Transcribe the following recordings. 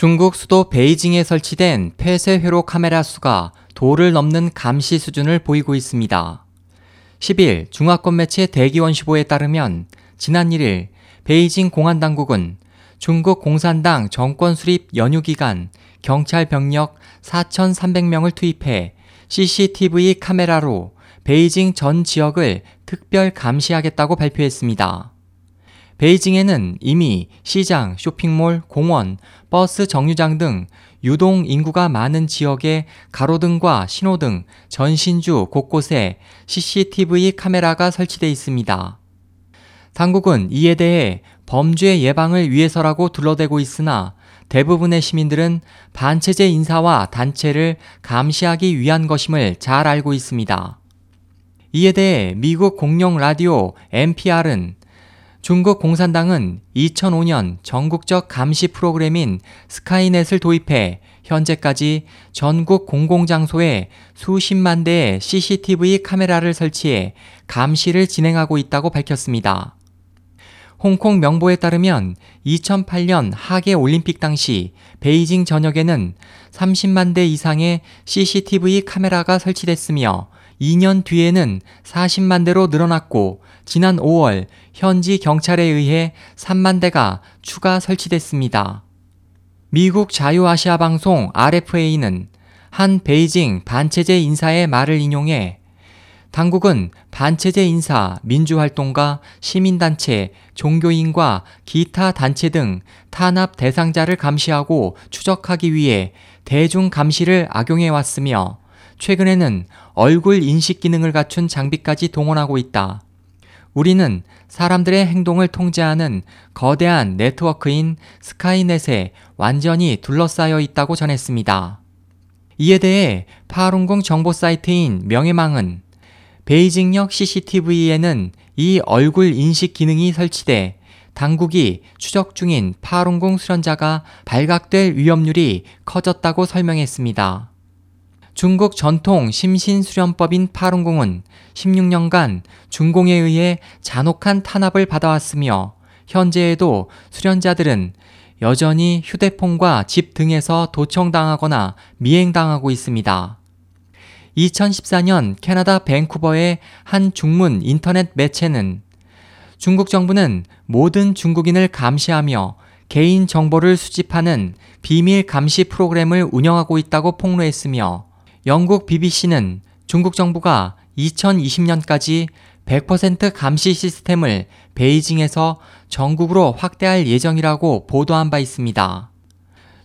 중국 수도 베이징에 설치된 폐쇄 회로 카메라 수가 도를 넘는 감시 수준을 보이고 있습니다. 10일 중화권 매체 대기원시보에 따르면 지난 1일 베이징 공안 당국은 중국 공산당 정권 수립 연휴 기간 경찰 병력 4,300명을 투입해 CCTV 카메라로 베이징 전 지역을 특별 감시하겠다고 발표했습니다. 베이징에는 이미 시장, 쇼핑몰, 공원, 버스 정류장 등 유동 인구가 많은 지역에 가로등과 신호등, 전신주 곳곳에 CCTV 카메라가 설치돼 있습니다. 당국은 이에 대해 범죄 예방을 위해서라고 둘러대고 있으나 대부분의 시민들은 반체제 인사와 단체를 감시하기 위한 것임을 잘 알고 있습니다. 이에 대해 미국 공영 라디오 NPR은 중국 공산당은 2005년 전국적 감시 프로그램인 스카이넷을 도입해 현재까지 전국 공공장소에 수십만 대의 CCTV 카메라를 설치해 감시를 진행하고 있다고 밝혔습니다. 홍콩 명보에 따르면 2008년 하계 올림픽 당시 베이징 전역에는 30만 대 이상의 CCTV 카메라가 설치됐으며 2년 뒤에는 40만 대로 늘어났고 지난 5월 현지 경찰에 의해 3만 대가 추가 설치됐습니다. 미국 자유아시아 방송 RFA는 한 베이징 반체제 인사의 말을 인용해 당국은 반체제 인사, 민주활동가, 시민단체, 종교인과 기타 단체 등 탄압 대상자를 감시하고 추적하기 위해 대중 감시를 악용해 왔으며 최근에는 얼굴 인식 기능을 갖춘 장비까지 동원하고 있다. 우리는 사람들의 행동을 통제하는 거대한 네트워크인 스카이넷에 완전히 둘러싸여 있다고 전했습니다. 이에 대해 파룬궁 정보 사이트인 명예망은 베이징역 CCTV에는 이 얼굴 인식 기능이 설치돼 당국이 추적 중인 파룬궁 수련자가 발각될 위험률이 커졌다고 설명했습니다. 중국 전통 심신수련법인 파룬궁은 16년간 중공에 의해 잔혹한 탄압을 받아왔으며 현재에도 수련자들은 여전히 휴대폰과 집 등에서 도청당하거나 미행당하고 있습니다. 2014년 캐나다 밴쿠버의 한 중문 인터넷 매체는 중국 정부는 모든 중국인을 감시하며 개인 정보를 수집하는 비밀 감시 프로그램을 운영하고 있다고 폭로했으며 영국 BBC는 중국 정부가 2020년까지 100% 감시 시스템을 베이징에서 전국으로 확대할 예정이라고 보도한 바 있습니다.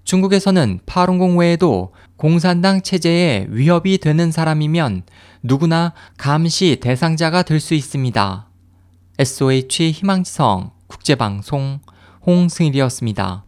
중국에서는 파룬공 외에도 공산당 체제에 위협이 되는 사람이면 누구나 감시 대상자가 될 수 있습니다. SOH 희망지성 국제방송 홍승일이었습니다.